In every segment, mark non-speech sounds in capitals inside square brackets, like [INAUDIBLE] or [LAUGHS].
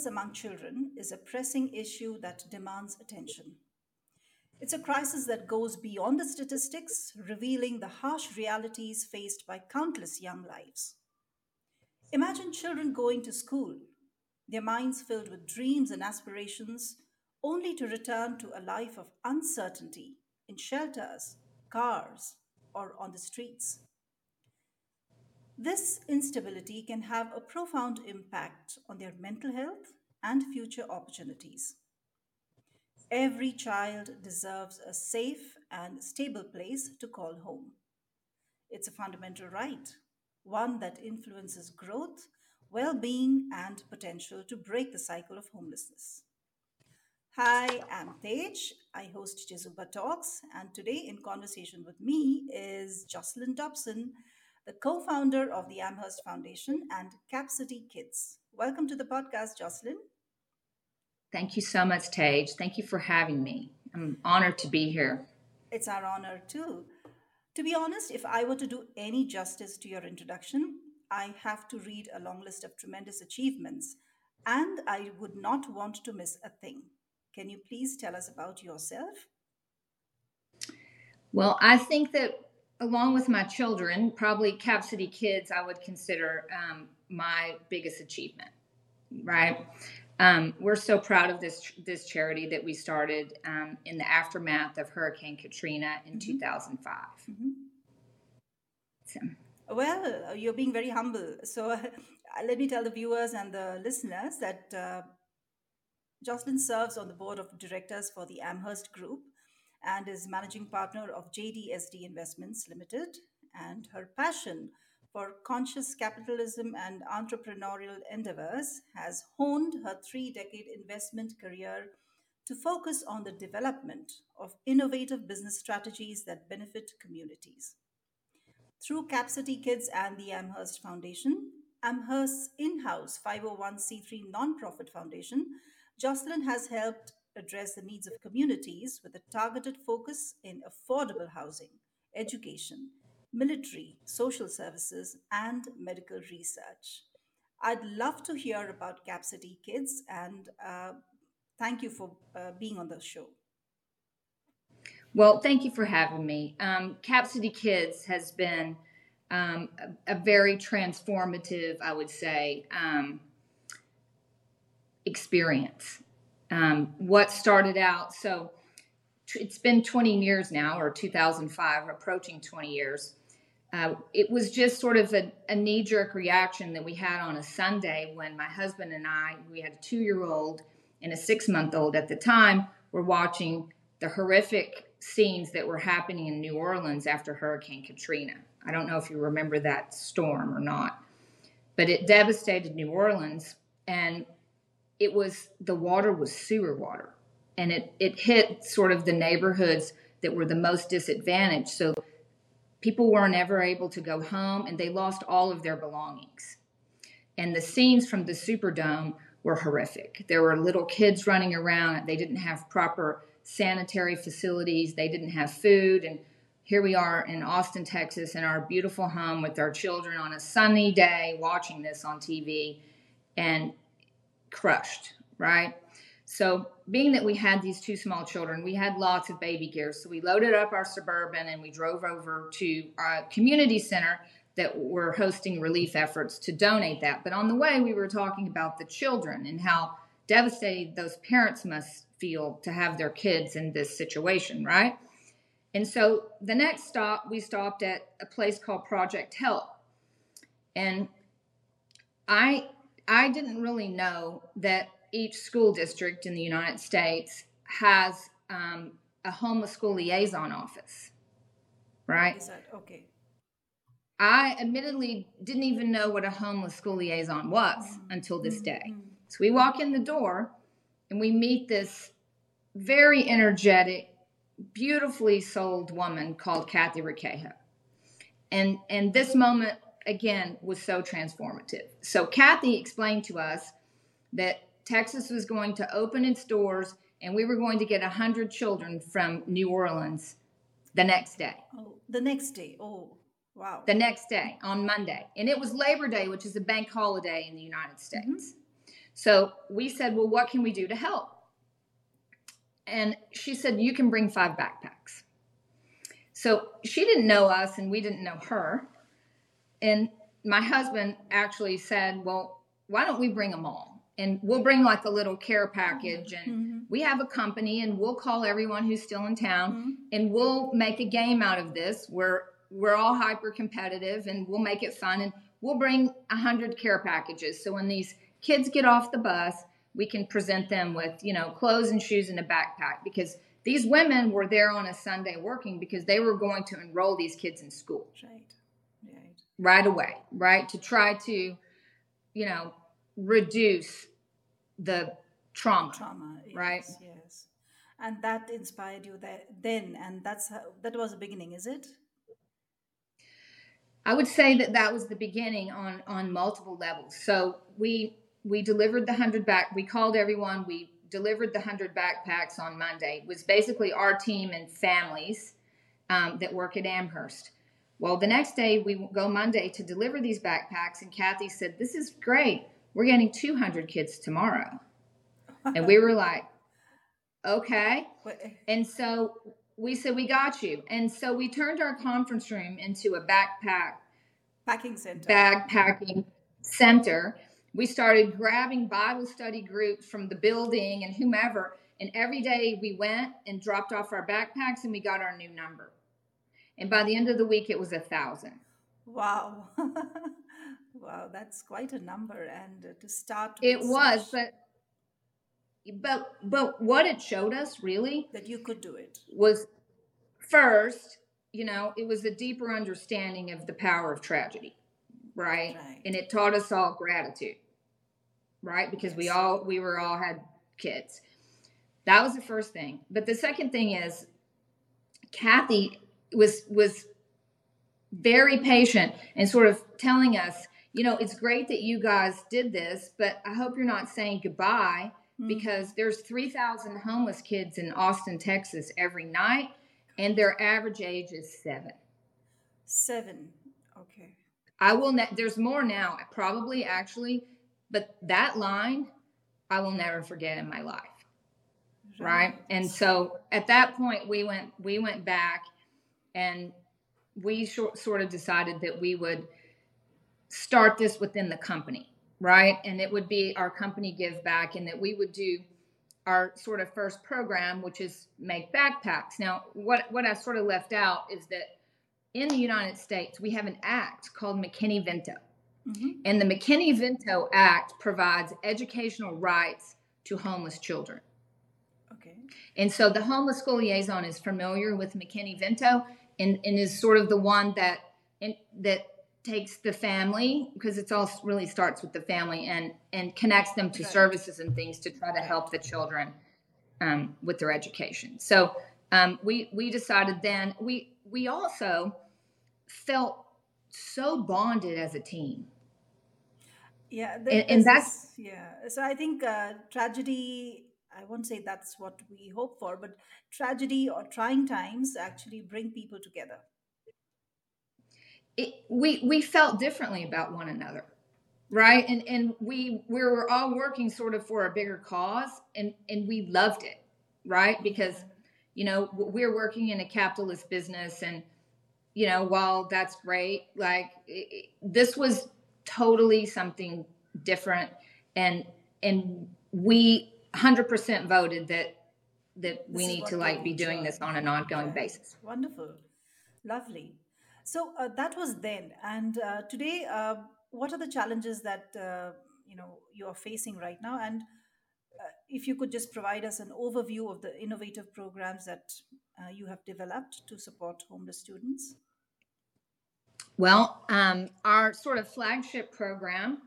homelessness among children is a pressing issue that demands attention. It's a crisis that goes beyond the statistics, revealing the harsh realities faced by countless young lives. Imagine children going to school, their minds filled with dreams and aspirations, only to return to a life of uncertainty in shelters, cars, or on the streets. This instability can have a profound impact on their mental health and future opportunities. Every child deserves a safe and stable place to call home. It's a fundamental right, one that influences growth, well being, and potential to break the cycle of homelessness. Hi, I'm Tej. I host Chezuba Talks, and today in conversation with me is Joslyn Dobson, the co founder of the Amherst Foundation and Cap City Kids. Welcome to the podcast, Joslyn. Thank you so much, Tej. Thank you for having me. I'm honored to be here. It's our honor too. To be honest, if I were to do any justice to your introduction, I have to read a long list of tremendous achievements, and I would not want to miss a thing. Can you please tell us about yourself? Well, I think that along with my children, probably Cap City Kids, I would consider um, my biggest achievement, right? Um, we're so proud of this this charity that we started um, in the aftermath of Hurricane Katrina in mm-hmm. 2005. Mm-hmm. So. Well, you're being very humble. So [LAUGHS] uh, let me tell the viewers and the listeners that uh, Joslyn serves on the board of directors for the Amherst Group and is managing partner of JDSD Investments Limited. And her passion for conscious capitalism and entrepreneurial endeavors has honed her three decade investment career to focus on the development of innovative business strategies that benefit communities. Through Cap City Kids and the Amherst Foundation, Amherst's in house 501c3 nonprofit foundation, Joslyn has helped address the needs of communities with a targeted focus in affordable housing, education, military, social services, and medical research. I'd love to hear about Cap City Kids and uh, thank you for uh, being on the show. Well, thank you for having me. Um, Cap City Kids has been um, a, a, very transformative, I would say, um, experience. Um, what started out, so it's been 20 years now, or 2005, approaching 20 years. Uh, it was just sort of a, a knee jerk reaction that we had on a Sunday when my husband and I, we had a two year old and a six month old at the time, were watching the horrific scenes that were happening in New Orleans after Hurricane Katrina. I don't know if you remember that storm or not, but it devastated New Orleans. And it was the water was sewer water and it, it hit sort of the neighborhoods that were the most disadvantaged. So people weren't ever able to go home and they lost all of their belongings. And the scenes from the Superdome were horrific. There were little kids running around, they didn't have proper sanitary facilities, they didn't have food. And here we are in Austin, Texas, in our beautiful home with our children on a sunny day watching this on TV. And crushed, right? So, being that we had these two small children, we had lots of baby gear. So, we loaded up our suburban and we drove over to a community center that were hosting relief efforts to donate that. But on the way, we were talking about the children and how devastated those parents must feel to have their kids in this situation, right? And so the next stop, we stopped at a place called Project Help. And I I didn't really know that each school district in the United States has um, a homeless school liaison office, right? Is that okay? I admittedly didn't even know what a homeless school liaison was mm-hmm. until this day. Mm-hmm. So we walk in the door and we meet this very energetic, beautifully souled woman called Kathy Requejo. And and this moment again was so transformative. So Kathy explained to us that Texas was going to open its doors and we were going to get 100 children from New Orleans the next day. Oh, the next day. Oh, wow. The next day on Monday. And it was Labor Day, which is a bank holiday in the United mm-hmm. States. Mm-hmm. So we said, Well, what can we do to help? And she said, You can bring five backpacks. So she didn't know us and we didn't know her. And my husband actually said, Well, why don't we bring them all? And we'll bring like a little care package. And mm-hmm. we have a company and we'll call everyone who's still in town mm-hmm. and we'll make a game out of this where we're all hyper competitive and we'll make it fun. And we'll bring a hundred care packages. So when these kids get off the bus, we can present them with, you know, clothes and shoes and a backpack because these women were there on a Sunday working because they were going to enroll these kids in school. Right. Right. Away, right? To try to, you know, reduce the trauma. Trauma, yes, right? Yes. And that inspired you that then and that's how, that was the beginning, is it? I would say that that was the beginning on on multiple levels. So we we delivered the hundred back. We called everyone. We delivered the hundred backpacks on Monday. It was basically our team and families um, that work at Amherst. Well, the next day we go Monday to deliver these backpacks, and Kathy said, "This is great. We're getting 200 kids tomorrow," and we were like, "Okay." [LAUGHS] And so we said, We got you. And so we turned our conference room into a backpack packing center. Backpacking center. We started grabbing Bible study groups from the building and whomever. And every day we went and dropped off our backpacks and we got our new number. And by the end of the week, it was a thousand. Wow. [LAUGHS] wow, that's quite a number. And uh, to start it was, but but but what it showed us really that you could do it was first you know it was a deeper understanding of the power of tragedy right, right. and it taught us all gratitude right because yes. we all we were all had kids that was the first thing but the second thing is kathy was was very patient and sort of telling us you know it's great that you guys did this but i hope you're not saying goodbye Mm-hmm. because there's 3,000 homeless kids in Austin, Texas every night, and their average age is seven. Seven. Okay. I will. Ne- there's more now, probably actually, but that line I will never forget in my life. Right. right? And so at that point, we went we went back, and we short, sort of decided that we would start this within the company right? And it would be our company give back, and that we would do our sort of first program, which is make backpacks. Now, what what I sort of left out is that in the United States we have an act called McKinney-Vento, mm-hmm. and the McKinney-Vento Act provides educational rights to homeless children. Okay. And so the homeless school liaison is familiar with McKinney-Vento and, and is sort of the one that in, that takes the family because it's all really starts with the family and and connects them to services and things to try to help the children um, with their education. So um, we we decided then we we also felt so bonded as a team. Yeah, and, and that's yeah. So I think uh, tragedy. I won't say that's what we hope for, but tragedy or trying times actually bring people together. It, we we felt differently about one another right? And and we we were all working sort of for a bigger cause and and we loved it right? Because you know we're working in a capitalist business and you know while that's great like it, this was totally something different. And and we 100% voted that that we need to like be doing this on an ongoing basis. Wonderful. Lovely. So uh, that was then, and uh, today, uh, what are the challenges that uh, you know you are facing right now? And uh, if you could just provide us an overview of the innovative programs that uh, you have developed to support homeless students. Well, um, our sort of flagship program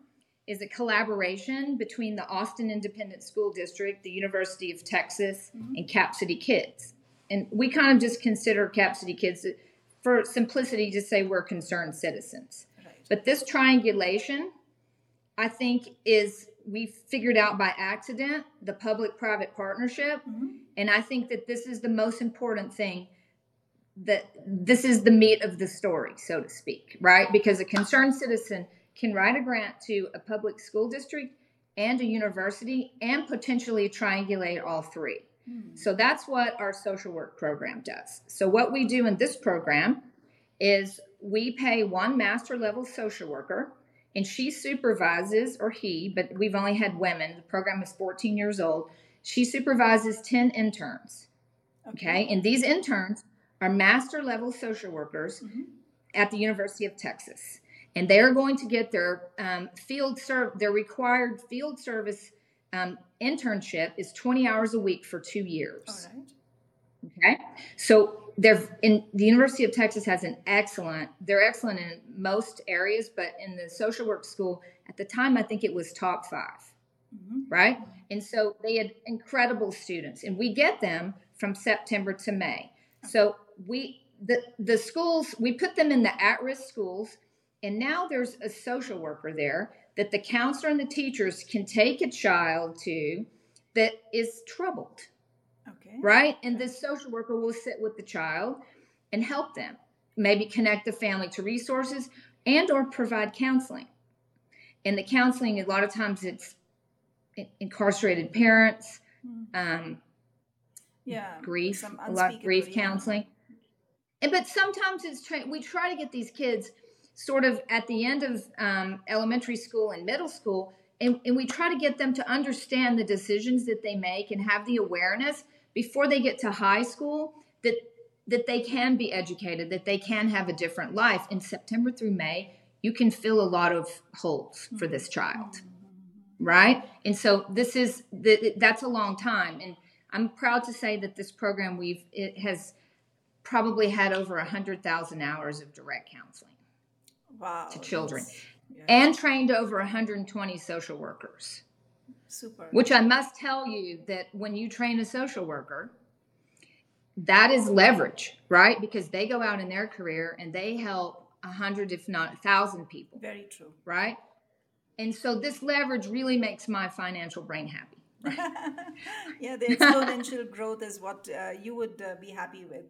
is a collaboration between the Austin Independent School District, the University of Texas, mm-hmm. and Cap City Kids. And we kind of just consider Cap City Kids for simplicity, to say we're concerned citizens. Right. But this triangulation, I think, is we figured out by accident the public private partnership. Mm-hmm. And I think that this is the most important thing that this is the meat of the story, so to speak, right? Because a concerned citizen can write a grant to a public school district and a university and potentially triangulate all three. Hmm. So that's what our social work program does. So, what we do in this program is we pay one master level social worker and she supervises, or he, but we've only had women. The program is 14 years old. She supervises 10 interns. Okay. okay? And these interns are master level social workers mm-hmm. at the University of Texas. And they're going to get their um, field serve, their required field service um, internship is 20 hours a week for two years. Okay. So they're in the University of Texas has an excellent, they're excellent in most areas, but in the social work school, at the time, I think it was top 5 mm-hmm. right? And so they had incredible students, and we get them from September to May. So we, the, the schools, we put them in the at risk schools, and now there's a social worker there that the counselor and the teachers can take a child to that is troubled Okay. Right? And this social worker will sit with the child and help them, maybe connect the family to resources and or provide counseling. And the counseling, a lot of times it's incarcerated parents, hmm. um, yeah, grief, a lot of grief counseling. And, but sometimes it's tra- we try to get these kids sort of at the end of um, elementary school and middle school, and, and we try to get them to understand the decisions that they make and have the awareness before they get to high school that that they can be educated, that they can have a different life. In September through May, you can fill a lot of holes for this child, right? And so this is the, that's a long time, and I'm proud to say that this program we've it has probably had over a hundred thousand hours of direct counseling wow, to children, yeah. and trained over 120 social workers. Super. Which I must tell you that when you train a social worker, that is leverage, right? Because they go out in their career and they help a hundred, if not a thousand people. Very true. Right? And so this leverage really makes my financial brain happy. [LAUGHS] yeah, the [LAUGHS] exponential growth is what uh, you would uh, be happy with.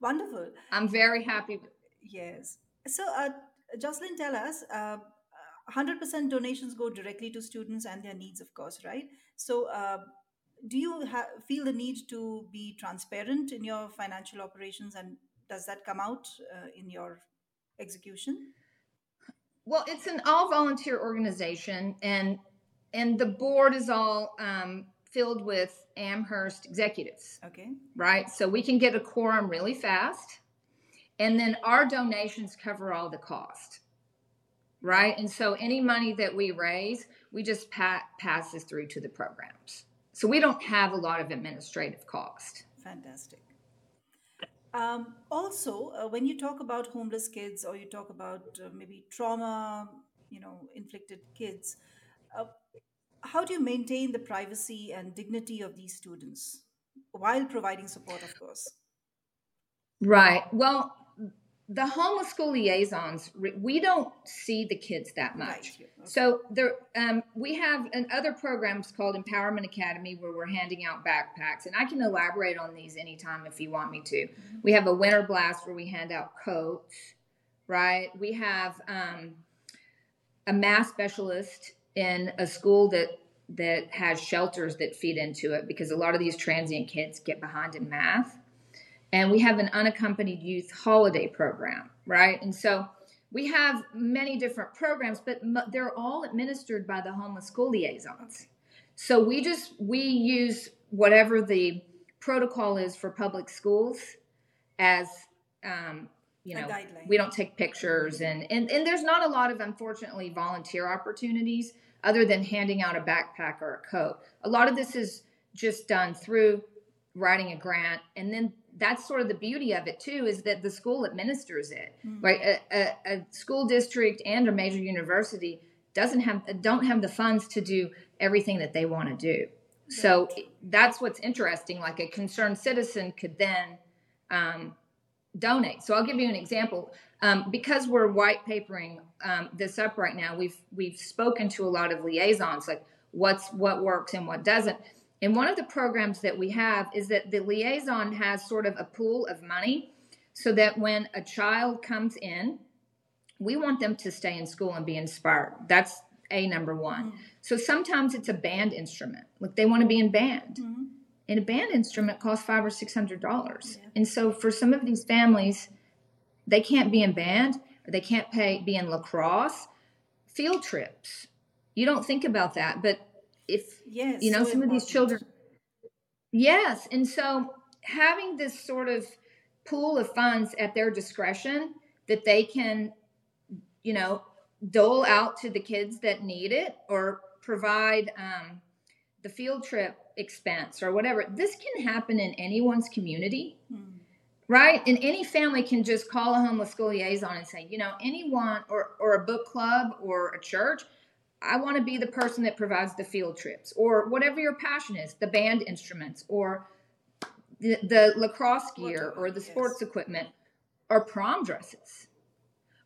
Wonderful. I'm very happy. With- yes. So, uh, Joslyn, tell us uh, 100% donations go directly to students and their needs, of course, right? So, uh, do you ha- feel the need to be transparent in your financial operations, and does that come out uh, in your execution? Well, it's an all volunteer organization, and and the board is all um, filled with Amherst executives. Okay. Right, so we can get a quorum really fast, and then our donations cover all the cost right? And so any money that we raise, we just pa- passes through to the programs. So we don't have a lot of administrative cost. Fantastic. Um, also, uh, when you talk about homeless kids or you talk about uh, maybe trauma, you know, inflicted kids, uh, how do you maintain the privacy and dignity of these students while providing support, of course? Right. Well, the homeless school liaisons we don't see the kids that much right. okay. so there um, we have an, other programs called empowerment academy where we're handing out backpacks and i can elaborate on these anytime if you want me to mm-hmm. we have a winter blast where we hand out coats right we have um, a math specialist in a school that that has shelters that feed into it because a lot of these transient kids get behind in math and we have an unaccompanied youth holiday program, right? And so we have many different programs, but they're all administered by the homeless school liaisons. So we just we use whatever the protocol is for public schools as um, you know we don't take pictures and, and and there's not a lot of unfortunately volunteer opportunities other than handing out a backpack or a coat a lot of this is just done through writing a grant and then that's sort of the beauty of it too is that the school administers it mm-hmm. right? A, a, a, school district and a major university doesn't have don't have the funds to do everything that they want to do. So that's what's interesting like a concerned citizen could then um, donate. So i'll give you an example. Um, because we're white papering um, this up right now we've we've spoken to a lot of liaisons like what's what works and what doesn't and one of the programs that we have is that the liaison has sort of a pool of money so that when a child comes in, we want them to stay in school and be inspired. That's a number one. Mm-hmm. So sometimes it's a band instrument. Like they want to be in band. Mm-hmm. And a band instrument costs five or six hundred dollars. Yeah. And so for some of these families, they can't be in band or they can't pay be in lacrosse, field trips. You don't think about that. But if yes, you know, so some of these children Yes. And so having this sort of pool of funds at their discretion that they can, you know, dole out to the kids that need it or provide um, the field trip expense or whatever. This can happen in anyone's community, mm. right? And any family can just call a homeless school liaison and say, you know, anyone or, or a book club or a church, I want to be the person that provides the field trips or whatever your passion is, the band instruments or the, the lacrosse gear or the sports yes. equipment or prom dresses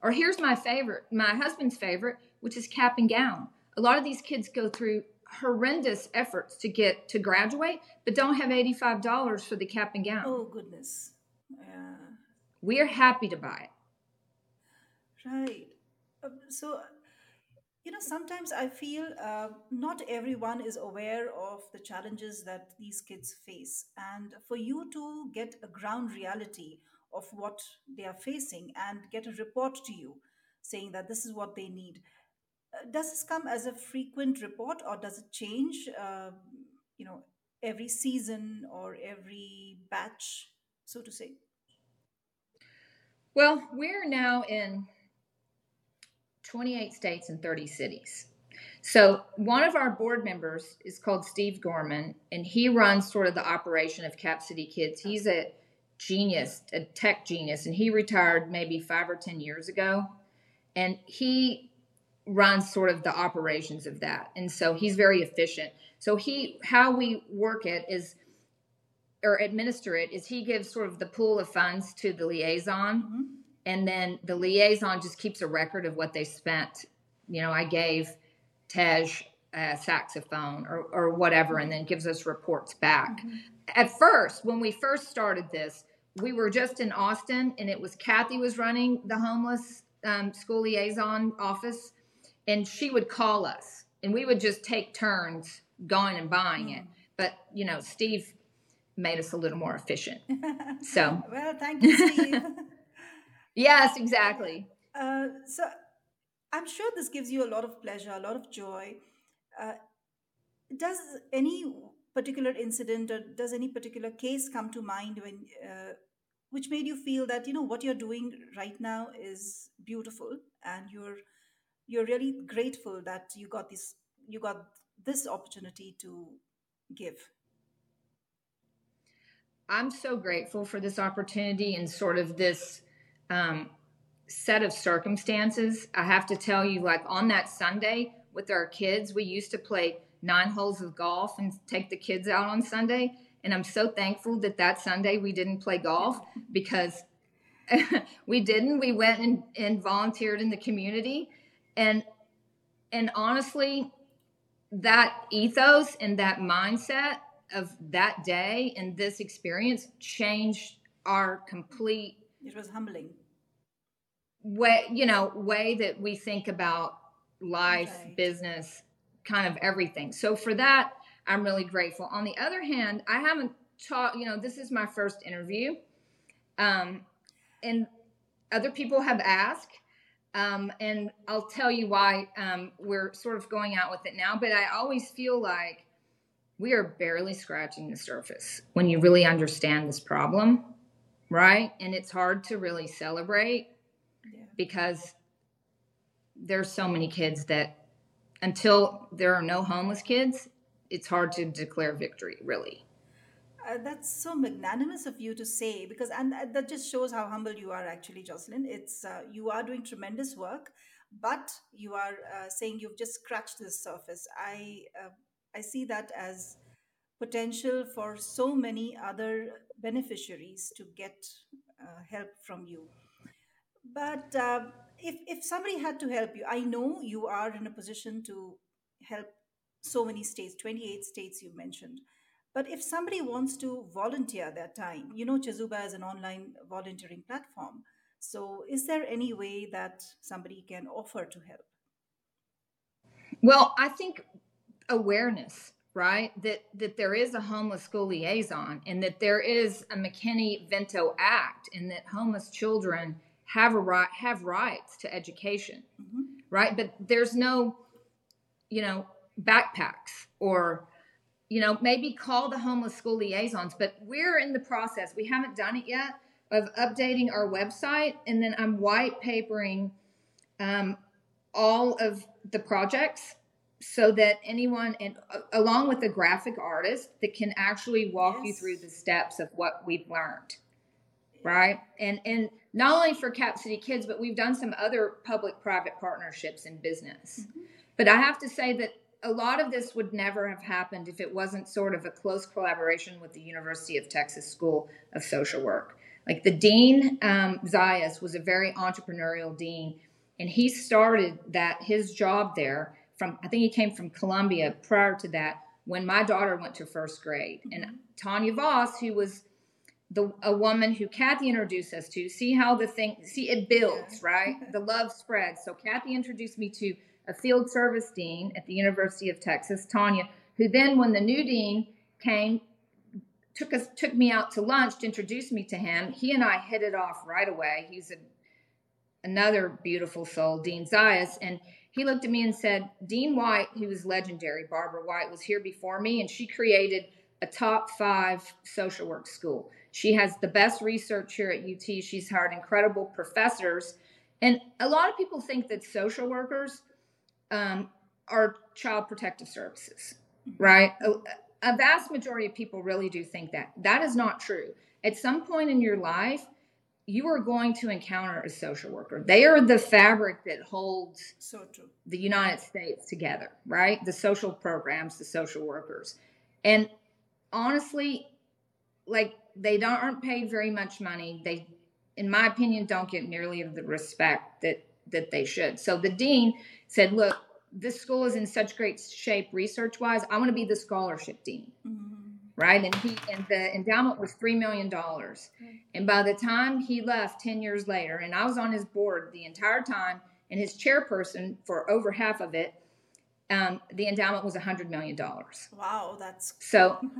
or here's my favorite, my husband's favorite, which is cap and gown. A lot of these kids go through horrendous efforts to get to graduate, but don't have $85 for the cap and gown. Oh, goodness. Yeah. We are happy to buy it. Right. Um, so, you know, sometimes I feel uh, not everyone is aware of the challenges that these kids face. And for you to get a ground reality of what they are facing and get a report to you saying that this is what they need. Uh, does this come as a frequent report or does it change, uh, you know, every season or every batch, so to say? Well, we're now in 28 states and 30 cities. So, one of our board members is called Steve Gorman, and he runs sort of the operation of Cap City Kids. He's a genius, a tech genius, and he retired maybe five or 10 years ago. And he runs sort of the operations of that. And so he's very efficient. So he, how we work it is, or administer it, is he gives sort of the pool of funds to the liaison. Mm-hmm. And then the liaison just keeps a record of what they spent. You know, I gave Tej a saxophone or, or whatever, and then gives us reports back. Mm-hmm. At first, when we first started this, we were just in Austin, and it was Kathy was running the homeless um, school liaison office, and she would call us, and we would just take turns going and buying it. But you know, Steve made us a little more efficient. [LAUGHS] So well, thank you, Steve. [LAUGHS] yes, exactly. Uh, so I'm sure this gives you a lot of pleasure, a lot of joy. Uh, does any particular incident or does any particular case come to mind when uh, which made you feel that you know what you're doing right now is beautiful and you're you're really grateful that you got this you got this opportunity to give i'm so grateful for this opportunity and sort of this um, set of circumstances i have to tell you like on that sunday with our kids we used to play nine holes of golf and take the kids out on Sunday. And I'm so thankful that that Sunday we didn't play golf [LAUGHS] because [LAUGHS] we didn't. We went and, and volunteered in the community. And and honestly, that ethos and that mindset of that day and this experience changed our complete it was humbling way you know way that we think about life okay. business kind of everything. So for that, I'm really grateful. On the other hand, I haven't taught, you know, this is my first interview. Um, and other people have asked. Um, and I'll tell you why um, we're sort of going out with it now. But I always feel like we are barely scratching the surface when you really understand this problem, right? And it's hard to really celebrate. Because there's so many kids that until there are no homeless kids, it's hard to declare victory, really. Uh, that's so magnanimous of you to say because and that just shows how humble you are actually joslyn. It's uh, you are doing tremendous work but you are uh, saying you've just scratched the surface. I uh, i see that as potential for so many other beneficiaries to get uh, help from you but uh, if if somebody had to help you, I know you are in a position to help so many states, 28 states you mentioned. But if somebody wants to volunteer their time, you know, Chezuba is an online volunteering platform. So, is there any way that somebody can offer to help? Well, I think awareness, right? That that there is a homeless school liaison and that there is a McKinney-Vento Act and that homeless children have a right have rights to education. Mm-hmm. Right? But there's no, you know, backpacks or you know, maybe call the homeless school liaisons, but we're in the process. We haven't done it yet of updating our website, and then I'm white papering um, all of the projects so that anyone and uh, along with a graphic artist that can actually walk yes. you through the steps of what we've learned right and and not only for cap city kids but we've done some other public private partnerships in business mm-hmm. but i have to say that a lot of this would never have happened if it wasn't sort of a close collaboration with the university of texas school of social work like the dean um, zayas was a very entrepreneurial dean and he started that his job there from I think he came from Columbia prior to that when my daughter went to first grade. And mm-hmm. Tanya Voss, who was the a woman who Kathy introduced us to, see how the thing see it builds, right? the [LAUGHS] love spreads. So Kathy introduced me to a field service dean at the University of Texas, Tanya, who then when the new dean came took us took me out to lunch to introduce me to him. He and I hit it off right away. He's a another beautiful soul, Dean Zayas, and he looked at me and said, Dean White, who was legendary, Barbara White, was here before me, and she created a top five social work school. She has the best research here at UT. She's hired incredible professors. And a lot of people think that social workers um, are child protective services, right? A, a vast majority of people really do think that. That is not true. At some point in your life, you are going to encounter a social worker. They are the fabric that holds so the United States together, right? The social programs, the social workers. And honestly, like they don't aren't paid very much money. They in my opinion don't get nearly the respect that that they should. So the dean said, "Look, this school is in such great shape research wise. I want to be the scholarship dean." Mm-hmm right? And he and the endowment was three million dollars. And by the time he left ten years later, and I was on his board the entire time, and his chairperson for over half of it, um, the endowment was a hundred million dollars. Wow, that's so. [LAUGHS]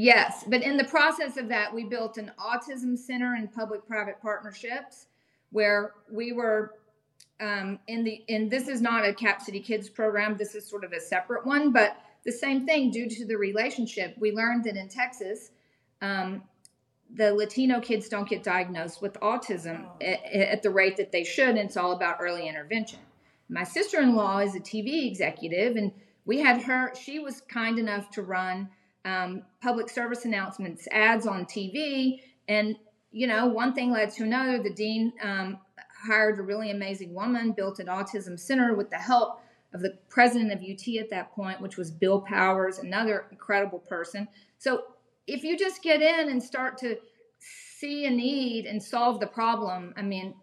Yes, but in the process of that, we built an autism center and public-private partnerships, where we were um, in the. And this is not a Cap City Kids program. This is sort of a separate one, but the same thing, due to the relationship, we learned that in Texas, um, the Latino kids don't get diagnosed with autism oh. at, at, the rate that they should, and it's all about early intervention. My sister in law is a TV executive, and we had her, she was kind enough to run um, public service announcements, ads on TV. And, you know, one thing led to another. The dean um, hired a really amazing woman, built an autism center with the help of the president of UT at that point, which was Bill Powers, another incredible person. So if you just get in and start to see a need and solve the problem, I mean,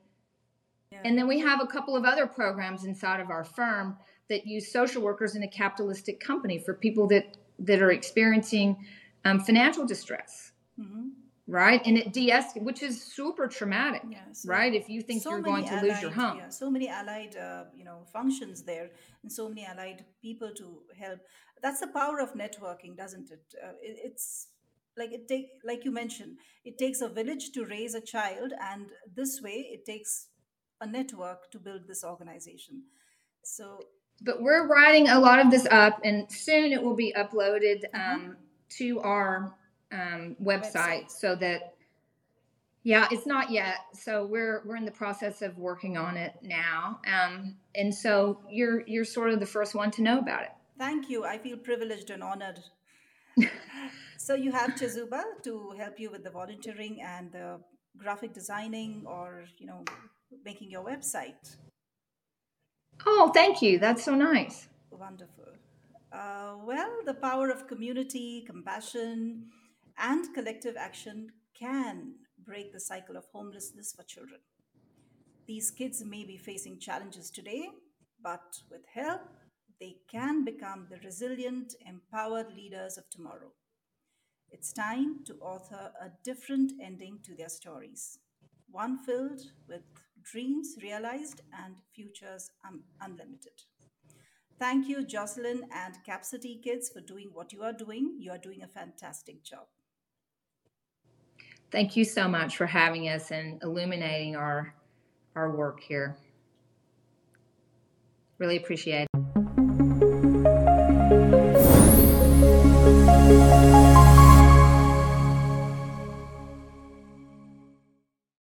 yeah. and then we have a couple of other programs inside of our firm that use social workers in a capitalistic company for people that that are experiencing um, financial distress. Mm-hmm right? And it de which is super traumatic, yeah, so right? If you think so you're going to allied, lose your home. Yeah, so many allied, uh, you know, functions there, and so many allied people to help. That's the power of networking, doesn't it? Uh, it it's like it take, like you mentioned, it takes a village to raise a child, and this way, it takes a network to build this organization. So. But we're writing a lot of this up, and soon it will be uploaded mm-hmm. um, to our um, website, website so that yeah, it's not yet. So we're we're in the process of working on it now. Um, and so you're you're sort of the first one to know about it. Thank you. I feel privileged and honored. [LAUGHS] so you have Chezuba to help you with the volunteering and the graphic designing or, you know, making your website. Oh, thank you. That's so nice. Wonderful. Uh, well, the power of community, compassion, and collective action can break the cycle of homelessness for children. These kids may be facing challenges today, but with help, they can become the resilient, empowered leaders of tomorrow. It's time to author a different ending to their stories, one filled with dreams realized, and futures unlimited. Thank you, Joslyn and Cap City Kids, for doing what you are doing. You are doing a fantastic job. Thank you so much for having us and illuminating our our work here. Really appreciate it.